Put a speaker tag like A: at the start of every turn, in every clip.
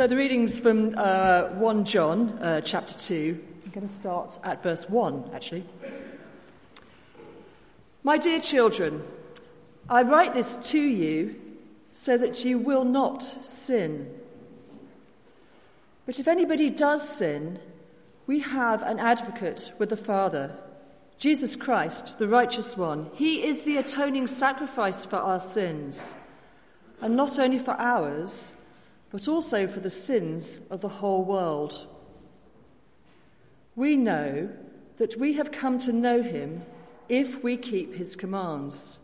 A: So the readings from uh, 1 John, uh, chapter 2. I'm going to start at verse 1, actually. My dear children, I write this to you so that you will not sin. But if anybody does sin, we have an advocate with the Father, Jesus Christ, the righteous one. He is the atoning sacrifice for our sins, and not only for ours but also for the sins of the whole world. We know that we have come to know him if we keep his commands.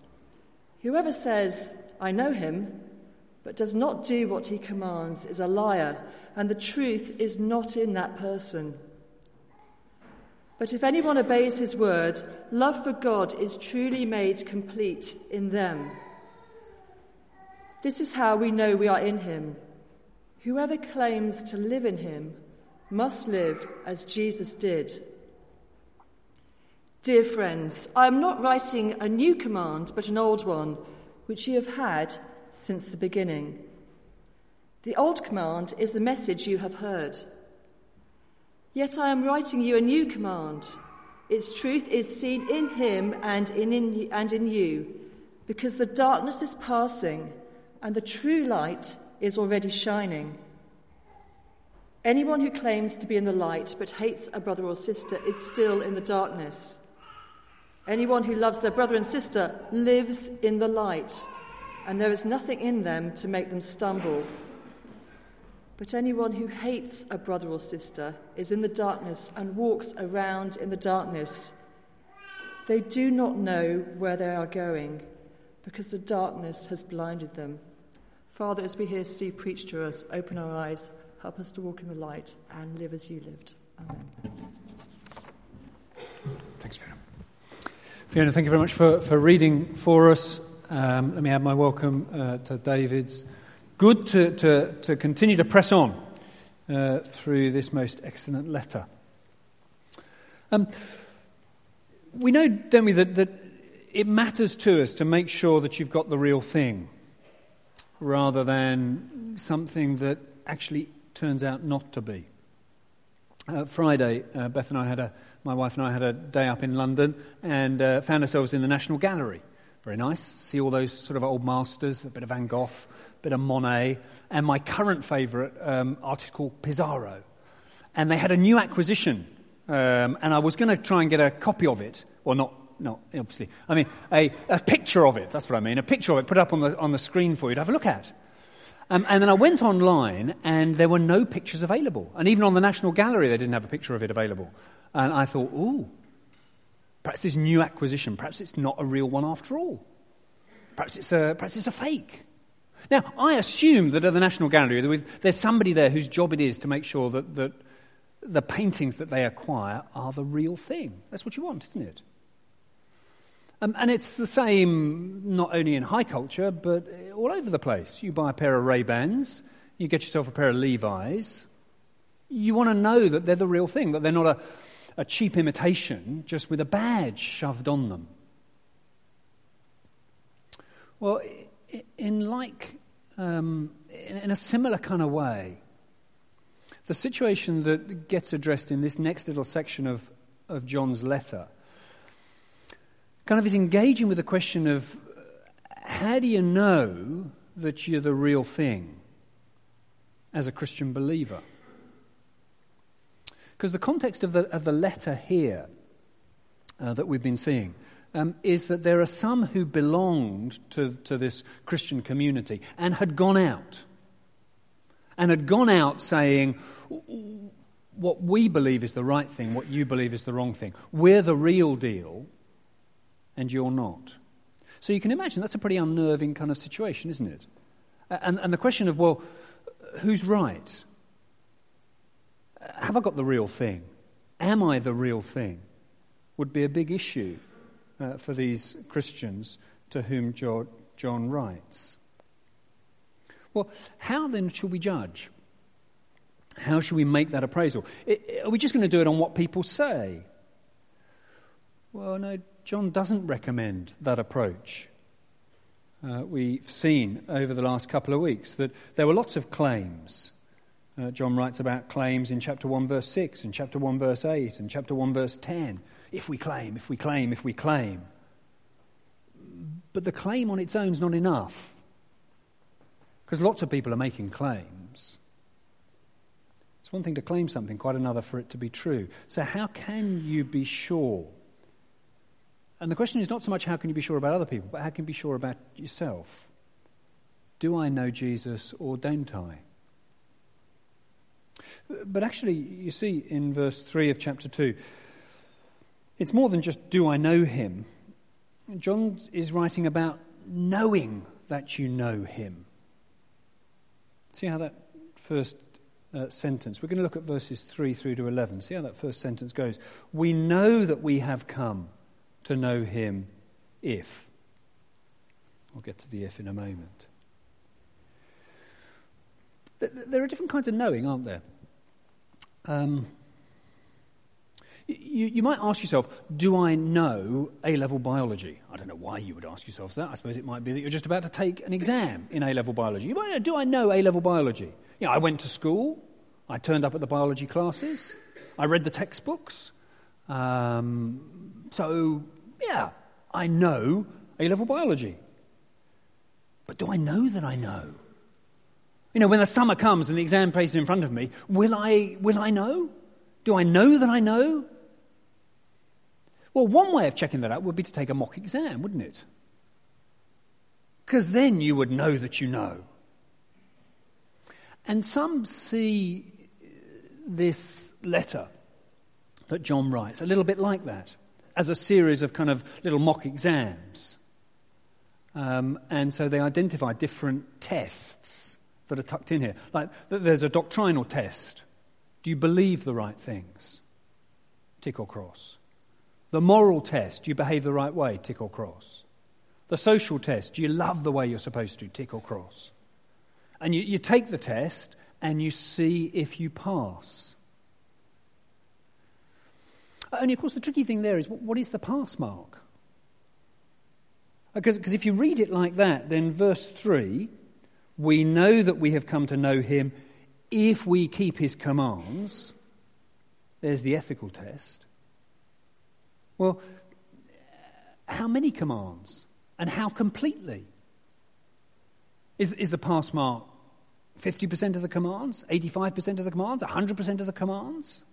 A: Whoever says, I know him, but does not do what he commands is a liar, and the truth is not in that person. But if anyone obeys his word, love for God is truly made complete in them. This is how we know we are in him. Whoever claims to live in him must live as Jesus did. Dear friends, I am not writing a new command, but an old one, which you have had since the beginning. The old command is the message you have heard. Yet I am writing you a new command. Its truth is seen in him and in, in, and in you, because the darkness is passing and the true light is already shining. Anyone who claims to be in the light but hates a brother or sister is still in the darkness. Anyone who loves their brother and sister lives in the light, and there is nothing in them to make them stumble. But anyone who hates a brother or sister is in the darkness and walks around in the darkness. They do not know where they are going because the darkness has blinded them. Father, as we hear Steve preach to us, open our eyes, help us to walk in the light and live as you lived. Amen.
B: Thanks, Fiona. Fiona, thank you very much for, for reading for us. Um, let me add my welcome uh, to David's. Good to, to, to continue to press on uh, through this most excellent letter. Um, we know, don't we, that, that it matters to us to make sure that you've got the real thing rather than something that actually turns out not to be. Uh, Friday, uh, Beth and I had a, my wife and I had a day up in London and uh, found ourselves in the National Gallery. Very nice. See all those sort of old masters, a bit of Van Gogh, a bit of Monet, and my current favourite um, artist called Pissarro. And they had a new acquisition, um, and I was going to try and get a copy of it. Well, not no, obviously. I mean, a, a picture of it, that's what I mean. A picture of it put up on the, on the screen for you to have a look at. Um, and then I went online, and there were no pictures available. And even on the National Gallery, they didn't have a picture of it available. And I thought, ooh, perhaps this new acquisition, perhaps it's not a real one after all. Perhaps it's a, perhaps it's a fake. Now, I assume that at the National Gallery, there's somebody there whose job it is to make sure that, that the paintings that they acquire are the real thing. That's what you want, isn't it? Um, and it's the same not only in high culture, but all over the place. You buy a pair of Ray-Bans, you get yourself a pair of Levi's. You want to know that they're the real thing, that they're not a, a cheap imitation just with a badge shoved on them. Well, in like, um, in a similar kind of way, the situation that gets addressed in this next little section of, of John's letter kind of is engaging with the question of how do you know that you're the real thing as a Christian believer? Because the context of the, of the letter here uh, that we've been seeing um, is that there are some who belonged to, to this Christian community and had gone out. And had gone out saying, what we believe is the right thing, what you believe is the wrong thing. We're the real deal and you're not. So you can imagine that's a pretty unnerving kind of situation, isn't it? And, and the question of, well, who's right? Have I got the real thing? Am I the real thing? Would be a big issue uh, for these Christians to whom John writes. Well, how then should we judge? How should we make that appraisal? Are we just going to do it on what people say? Well, no, John doesn't recommend that approach. Uh, we've seen over the last couple of weeks that there were lots of claims Uh, John writes about claims in chapter 1, verse 6, and chapter 1, verse 8, and chapter 1, verse 10. If we claim, if we claim, if we claim. But the claim on its own is not enough. Because lots of people are making claims. It's one thing to claim something, quite another for it to be true. So, how can you be sure? And the question is not so much how can you be sure about other people, but how can you be sure about yourself? Do I know Jesus or don't I? But actually, you see in verse 3 of chapter 2, it's more than just do I know him. John is writing about knowing that you know him. See how that first uh, sentence, we're going to look at verses 3 through to 11. See how that first sentence goes. We know that we have come to know him if. I'll get to the if in a moment. There are different kinds of knowing, aren't there? Um, you, you, might ask yourself, do I know A level biology? I don't know why you would ask yourself that. I suppose it might be that you're just about to take an exam in A level biology. You might know, do I know A level biology? You know, I went to school, I turned up at the biology classes, I read the textbooks. Um, so, yeah, I know A level biology. But do I know that I know? You know, when the summer comes and the exam place is in front of me, will I, will I know? Do I know that I know? Well, one way of checking that out would be to take a mock exam, wouldn't it? Because then you would know that you know. And some see uh, this letter that John writes a little bit like that, as a series of kind of little mock exams. Um, and so they identify different tests that are tucked in here. Like there's a doctrinal test. Do you believe the right things? Tick or cross. The moral test. Do you behave the right way? Tick or cross. The social test. Do you love the way you're supposed to? Tick or cross. And you, you take the test and you see if you pass. Only, of course, the tricky thing there is what is the pass mark? Uh, because, because if you read it like that, then verse 3 we know that we have come to know him if we keep his commands. There's the ethical test. Well, how many commands? And how completely? Is, is the pass mark 50% of the commands? 85% of the commands? 100% of the commands?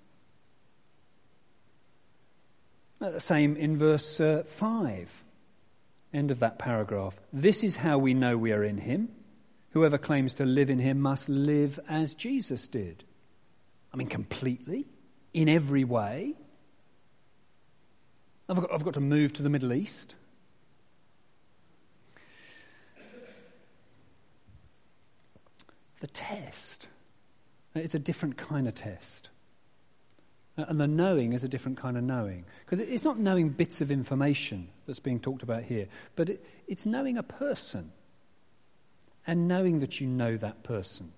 B: Uh, same in verse uh, 5, end of that paragraph. This is how we know we are in him Whoever claims to live in him must live as Jesus did. I mean, completely, in every way. I've got, I've got to move to the Middle East. The test, it's a different kind of test. And the knowing is a different kind of knowing. Because it's not knowing bits of information that's being talked about here, but it, it's knowing a person and knowing that you know that person.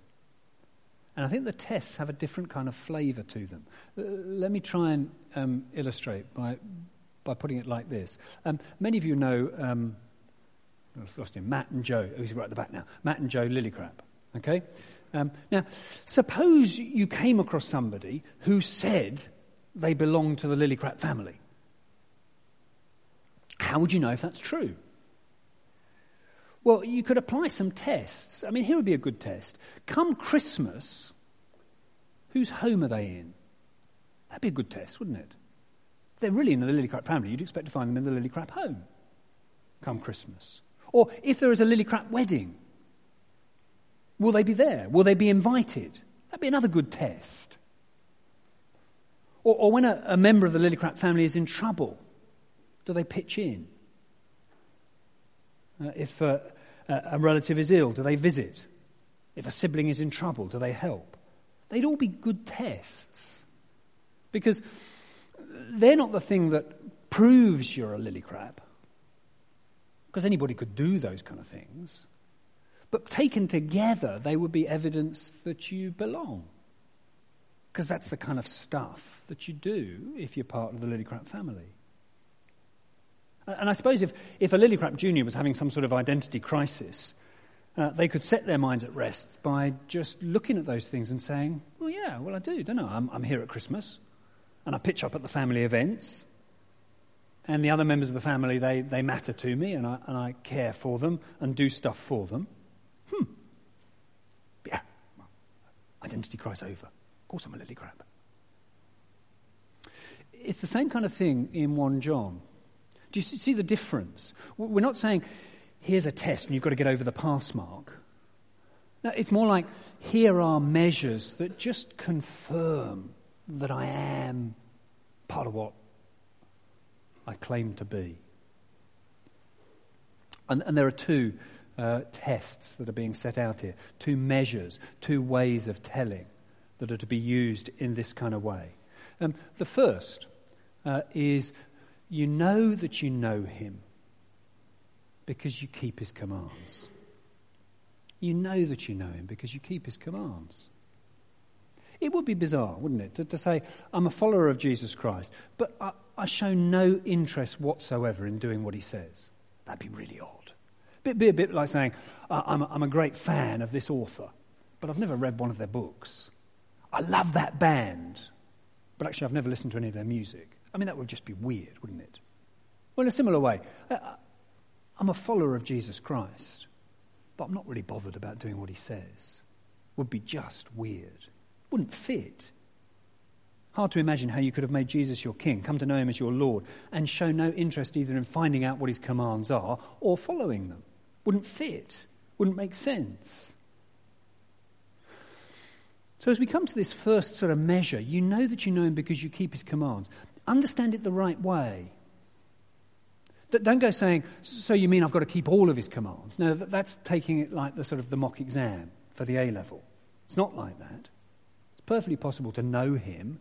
B: And I think the tests have a different kind of flavour to them. Uh, let me try and um, illustrate by, by putting it like this. Um, many of you know, um, lost him, Matt and Joe. Oh, he's right at the back now. Matt and Joe Lillicrap. Okay? Um, now, suppose you came across somebody who said they belonged to the Lillicrap family. How would you know if that's true? Well, you could apply some tests. I mean, here would be a good test. Come Christmas, whose home are they in? That'd be a good test, wouldn't it? If they're really in the Lillicrap family, you'd expect to find them in the Lillicrap home come Christmas. Or if there is a Lillicrap wedding, will they be there? Will they be invited? That'd be another good test. Or, or when a, a member of the Lillicrap family is in trouble, do they pitch in? Uh, if uh, a relative is ill, do they visit? If a sibling is in trouble, do they help? They'd all be good tests. Because they're not the thing that proves you're a Lillicrap. Because anybody could do those kind of things. But taken together, they would be evidence that you belong. Because that's the kind of stuff that you do if you're part of the Lillicrap family. And I suppose if, if a Lillicrap Jr. was having some sort of identity crisis, uh, they could set their minds at rest by just looking at those things and saying, well, yeah, well, I do, don't I? I'm, I'm here at Christmas, and I pitch up at the family events, and the other members of the family, they, they matter to me, and I, and I care for them and do stuff for them. Hmm. Yeah. Identity crisis over. Of course I'm a Lillicrap. It's the same kind of thing in 1 John. Do you see the difference? We're not saying, here's a test and you've got to get over the pass mark. No, it's more like, here are measures that just confirm that I am part of what I claim to be. And, and there are two uh, tests that are being set out here, two measures, two ways of telling that are to be used in this kind of way. Um, the first uh, is you know that you know him because you keep his commands. You know that you know him because you keep his commands. It would be bizarre, wouldn't it, to, to say, I'm a follower of Jesus Christ, but I, I, show no interest whatsoever in doing what he says. That'd be really odd. It'd be a bit like saying, I'm a, I'm a great fan of this author, but I've never read one of their books. I love that band, but actually I've never listened to any of their music. I mean, that would just be weird, wouldn't it? Well, in a similar way, I'm a follower of Jesus Christ, but I'm not really bothered about doing what he says. Would be just weird. Wouldn't fit. Hard to imagine how you could have made Jesus your king, come to know him as your Lord, and show no interest either in finding out what his commands are or following them. Wouldn't fit. Wouldn't make sense. So, as we come to this first sort of measure, you know that you know him because you keep his commands. Understand it the right way. Don't go saying, so you mean I've got to keep all of his commands. No, that's taking it like the sort of the mock exam for the A level. It's not like that. It's perfectly possible to know him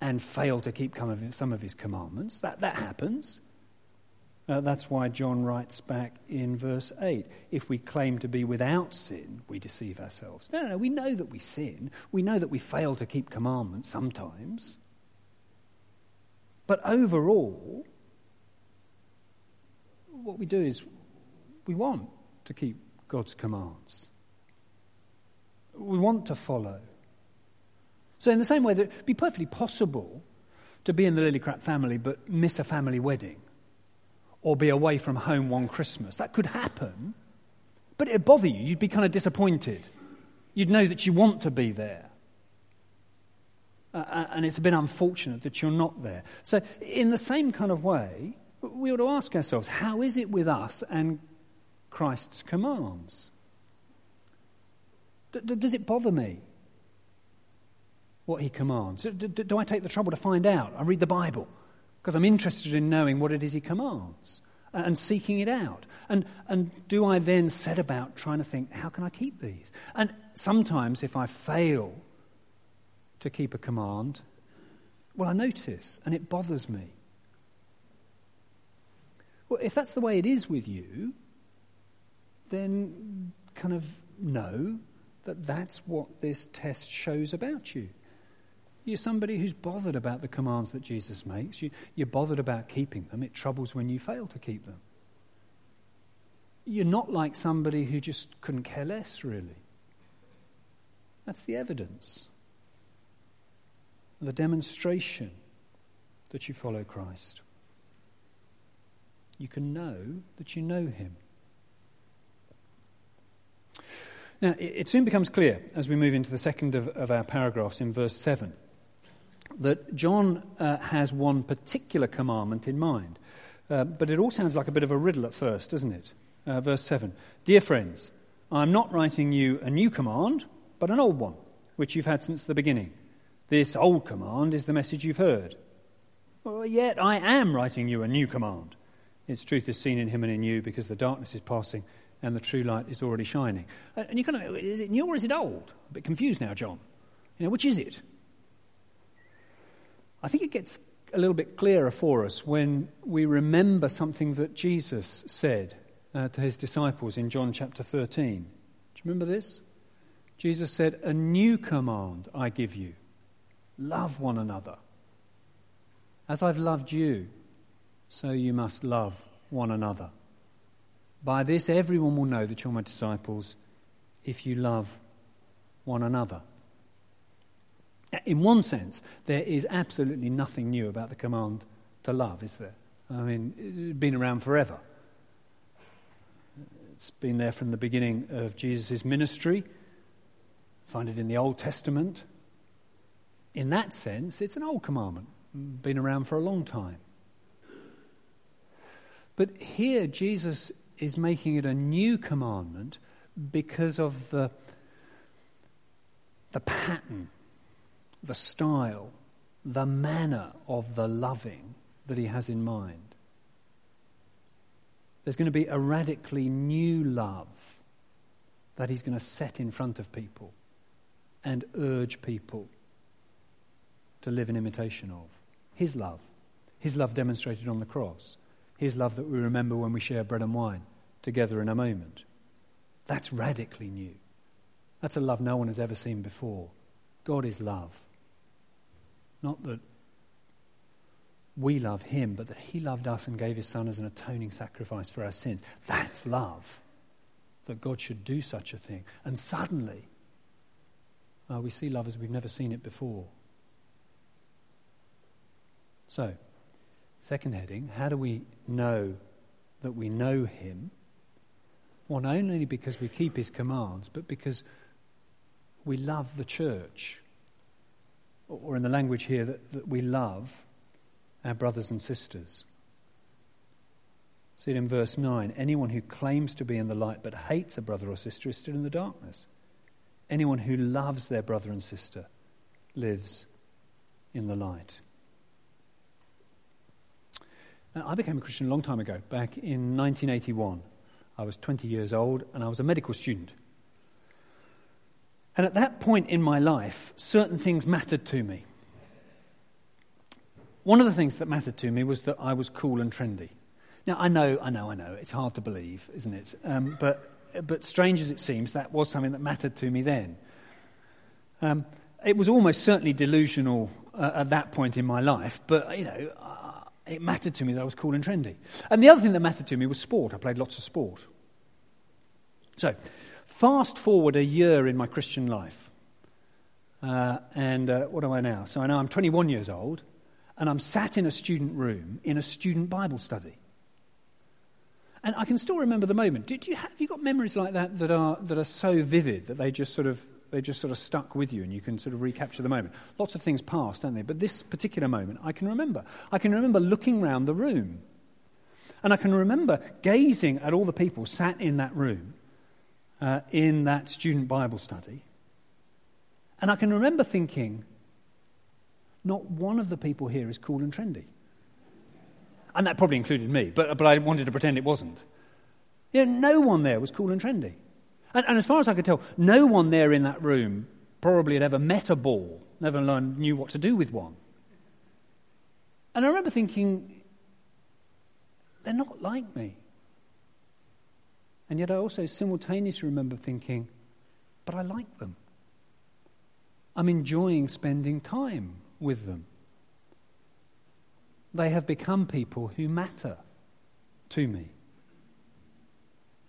B: and fail to keep some of his commandments. That, that happens. Uh, that's why John writes back in verse 8 if we claim to be without sin, we deceive ourselves. No, no, no. We know that we sin. We know that we fail to keep commandments sometimes. But overall, what we do is we want to keep God's commands. We want to follow. So, in the same way that it'd be perfectly possible to be in the Lillicrap family but miss a family wedding or be away from home one Christmas, that could happen, but it'd bother you. You'd be kind of disappointed. You'd know that you want to be there. Uh, and it's a bit unfortunate that you're not there. So, in the same kind of way, we ought to ask ourselves how is it with us and Christ's commands? D- does it bother me what he commands? Do I take the trouble to find out? I read the Bible because I'm interested in knowing what it is he commands and seeking it out. And, and do I then set about trying to think, how can I keep these? And sometimes if I fail to keep a command, well, I notice and it bothers me. Well, if that's the way it is with you, then kind of know that that's what this test shows about you. You're somebody who's bothered about the commands that Jesus makes. You, are bothered about keeping them. It troubles when you fail to keep them. You're not like somebody who just couldn't care less, really. That's the evidence, the demonstration that you follow Christ you can know that you know him. Now, it soon becomes clear as we move into the second of, of our paragraphs in verse 7 that John uh, has one particular commandment in mind. Uh, but it all sounds like a bit of a riddle at first, doesn't it? Uh, verse 7 Dear friends, I'm not writing you a new command, but an old one, which you've had since the beginning. This old command is the message you've heard. Well, yet I am writing you a new command its truth is seen in him and in you because the darkness is passing and the true light is already shining. And you kind of, is it new or is it old? A bit confused now, John. You know, which is it? I think it gets a little bit clearer for us when we remember something that Jesus said uh, to his disciples in John chapter 13. Do you remember this? Jesus said, A new command I give you love one another. As I've loved you, so you must love one another. By this, everyone will know that you're my disciples if you love one another. In one sense, there is absolutely nothing new about the command to love, is there? I mean, it's been around forever. It's been there from the beginning of Jesus' ministry. Find it in the Old Testament. In that sense, it's an old commandment, been around for a long time. But here, Jesus is making it a new commandment because of the, the pattern, the style, the manner of the loving that he has in mind. There's going to be a radically new love that he's going to set in front of people and urge people to live in imitation of. His love. His love demonstrated on the cross. His love that we remember when we share bread and wine together in a moment. That's radically new. That's a love no one has ever seen before. God is love. Not that we love him, but that he loved us and gave his son as an atoning sacrifice for our sins. That's love. That God should do such a thing. And suddenly, uh, we see love as we've never seen it before. So, second heading how do we know that we know him? Well, not only because we keep his commands, but because we love the church. Or in the language here, that, that we love our brothers and sisters. See it in verse 9. Anyone who claims to be in the light but hates a brother or sister is still in the darkness. Anyone who loves their brother and sister lives in the light. Now, I became a Christian a long time ago, back in 1981. I was 20 years old and I was a medical student. And at that point in my life, certain things mattered to me. One of the things that mattered to me was that I was cool and trendy. Now, I know, I know, I know, it's hard to believe, isn't it? Um, but, but strange as it seems, that was something that mattered to me then. Um, it was almost certainly delusional uh, at that point in my life, but, you know, uh, it mattered to me that I was cool and trendy. And the other thing that mattered to me was sport. I played lots of sport. So, fast forward a year in my Christian life. Uh, and uh, what am I now? So I know I'm 21 years old and I'm sat in a student room in a student Bible study. And I can still remember the moment. Did you have, have you got memories like that that are, that are so vivid that they just sort of they just sort of stuck with you and you can sort of recapture the moment. Lots of things pass, don't they? But this particular moment I can remember. I can remember looking round the room. And I can remember gazing at all the people sat in that room uh, in that student Bible study. And I can remember thinking, not one of the people here is cool and trendy. And that probably included me, but, but I wanted to pretend it wasn't. You know, no one there was cool and trendy. And, and, as far as I could tell, no one there in that room probably had ever met a ball, never learned, knew what to do with one. And I remember thinking, they're not like me. And yet I also simultaneously remember thinking, but I like them. I'm enjoying spending time with them. They have become people who matter to me.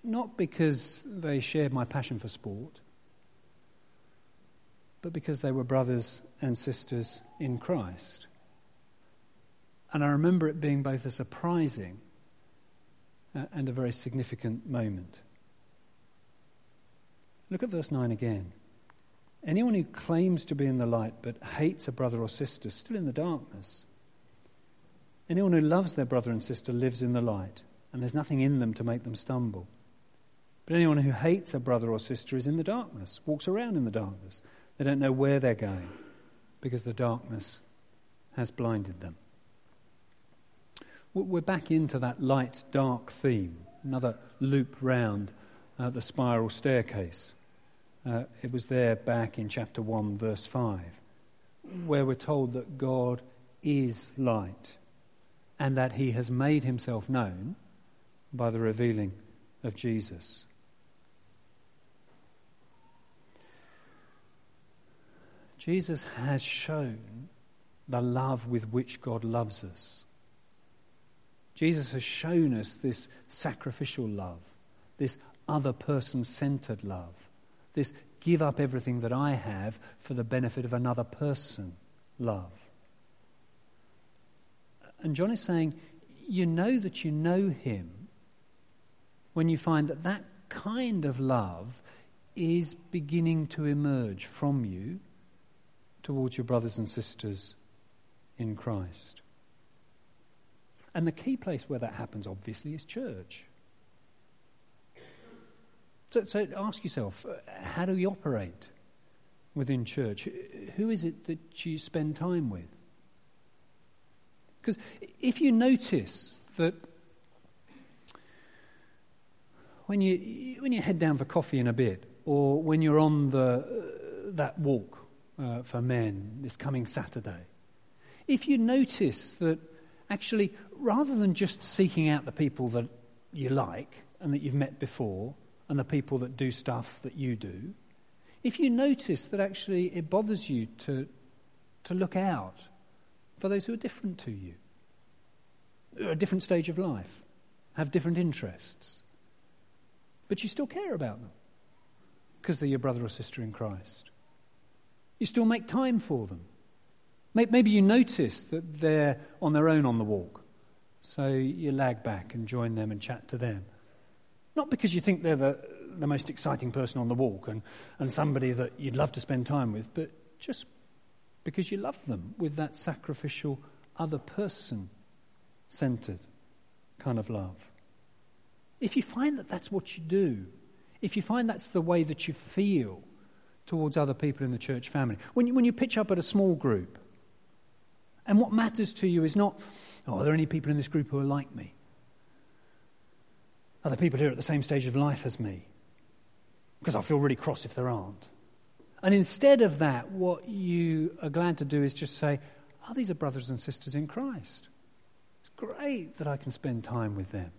B: Not because they shared my passion for sport, but because they were brothers and sisters in Christ. And I remember it being both a surprising and a very significant moment. Look at verse 9 again. Anyone who claims to be in the light but hates a brother or sister is still in the darkness. Anyone who loves their brother and sister lives in the light, and there's nothing in them to make them stumble. But anyone who hates a brother or sister is in the darkness, walks around in the darkness. They don't know where they're going because the darkness has blinded them. We're back into that light dark theme, another loop round uh, the spiral staircase. Uh, it was there back in chapter 1, verse 5, where we're told that God is light and that he has made himself known by the revealing of Jesus. Jesus has shown the love with which God loves us. Jesus has shown us this sacrificial love, this other person centered love this give up everything that I have for the benefit of another person love. And John is saying, you know that you know him when you find that that kind of love is beginning to emerge from you towards your brothers and sisters in Christ. And the key place where that happens, obviously, is church. So, so ask yourself uh, how do we operate within church? Who is it that you spend time with? Because if you notice that when you, when you head down for coffee in a bit, or when you're on the, uh, that walk uh, for men this coming Saturday, if you notice that actually, rather than just seeking out the people that you like and that you've met before, and the people that do stuff that you do, if you notice that actually it bothers you to, to look out for those who are different to you, a different stage of life, have different interests, but you still care about them because they're your brother or sister in Christ. You still make time for them. Maybe you notice that they're on their own on the walk, so you lag back and join them and chat to them. Not because you think they're the, the most exciting person on the walk and, and somebody that you'd love to spend time with, but just because you love them with that sacrificial, other person centered kind of love. If you find that that's what you do, if you find that's the way that you feel towards other people in the church family, when you, when you pitch up at a small group, and what matters to you is not, oh, are there any people in this group who are like me? Are there people here at the same stage of life as me? Because I feel really cross if there aren't. And instead of that, what you are glad to do is just say, oh, these are brothers and sisters in Christ. It's great that I can spend time with them.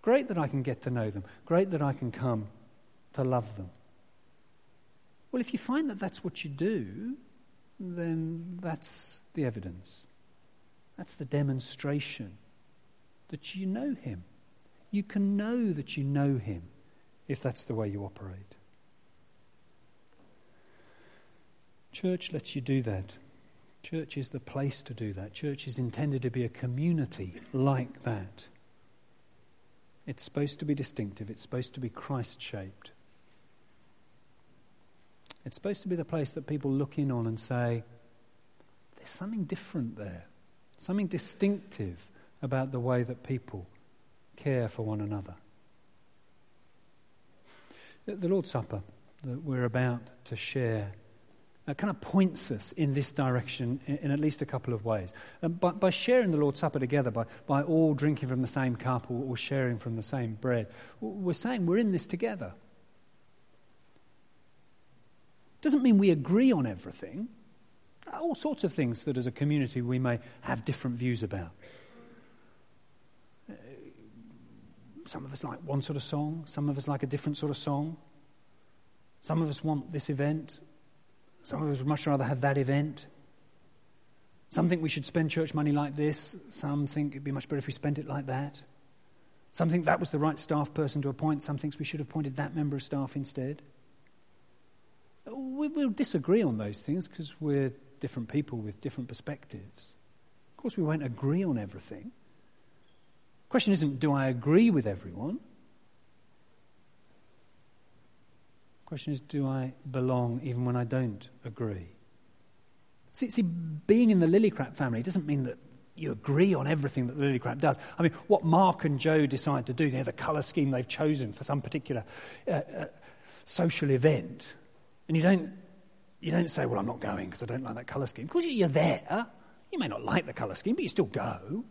B: Great that I can get to know them. Great that I can come to love them. Well, if you find that that's what you do, then that's the evidence. That's the demonstration that you know Him. You can know that you know Him if that's the way you operate. Church lets you do that. Church is the place to do that. Church is intended to be a community like that. It's supposed to be distinctive, it's supposed to be Christ shaped. It's supposed to be the place that people look in on and say, there's something different there, something distinctive about the way that people care for one another. The Lord's Supper that we're about to share uh, kind of points us in this direction in, in at least a couple of ways. Um, by, by, sharing the Lord's Supper together, by, by all drinking from the same cup or, or sharing from the same bread, we're saying we're in this together. Doesn't mean we agree on everything. All sorts of things that as a community we may have different views about. Uh, some of us like one sort of song, some of us like a different sort of song. Some of us want this event, some of us would much rather have that event. Some think we should spend church money like this, some think it'd be much better if we spent it like that. Some think that was the right staff person to appoint, some thinks we should have appointed that member of staff instead. We, will disagree on those things because we're different people with different perspectives. Of course, we won't agree on everything. The question isn't, do I agree with everyone? The question is, do I belong even when I don't agree? See, see, being in the Lillicrap family doesn't mean that you agree on everything that the Lillicrap does. I mean, what Mark and Joe decide to do, you know, the colour scheme they've chosen for some particular uh, uh, social event, and you don't, you don't say, well, I'm not going because I don't like that colour scheme. Of course, you're there. You may not like the colour scheme, but you still go.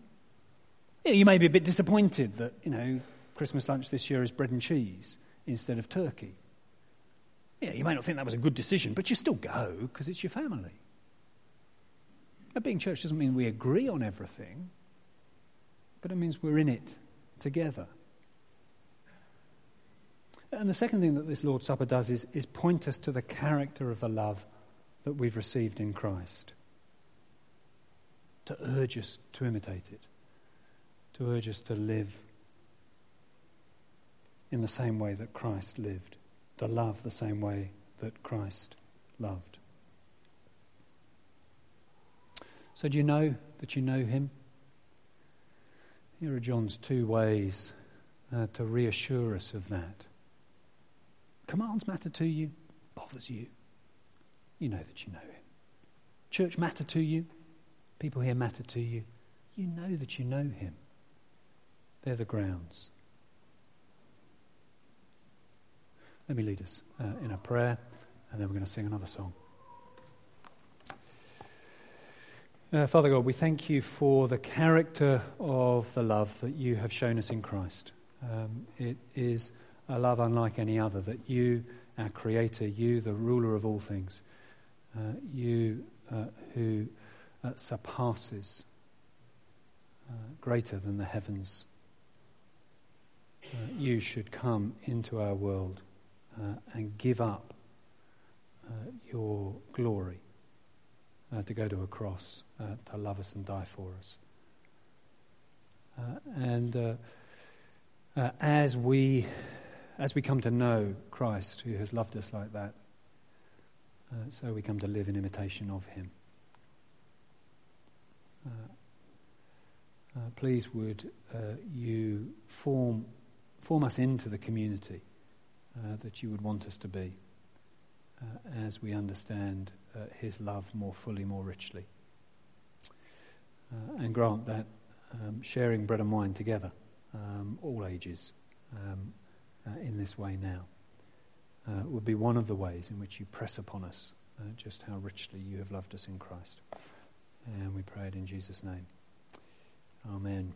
B: Yeah, you may be a bit disappointed that, you know, Christmas lunch this year is bread and cheese instead of turkey. Yeah, you may not think that was a good decision, but you still go because it's your family. Now, being church doesn't mean we agree on everything, but it means we're in it together. And the second thing that this Lord's Supper does is, is point us to the character of the love that we've received in Christ, to urge us to imitate it, to urge us to live in the same way that Christ lived, to love the same way that Christ loved. So, do you know that you know him? Here are John's two ways uh, to reassure us of that. Commands matter to you, bothers you. You know that you know him. Church matter to you, people here matter to you. You know that you know him. They're the grounds. Let me lead us uh, in a prayer, and then we're going to sing another song. Uh, Father God, we thank you for the character of the love that you have shown us in Christ. Um, it is a love unlike any other that you, our Creator, you, the ruler of all things, uh, you uh, who uh, surpasses uh, greater than the heavens, uh, you should come into our world and give up your glory uh, to go to a cross uh, to love us and die for us. Uh, and uh, uh, as we as we come to know Christ, who has loved us like that, so we come to live in imitation of Him. please, would you form form us into the community that you would want us to be as we understand uh, his love more fully, more richly. Uh, and grant that um, sharing bread and wine together, um, all ages, um, uh, in this way now, uh, would be one of the ways in which you press upon us uh, just how richly you have loved us in Christ. And we pray it in Jesus' name. Amen.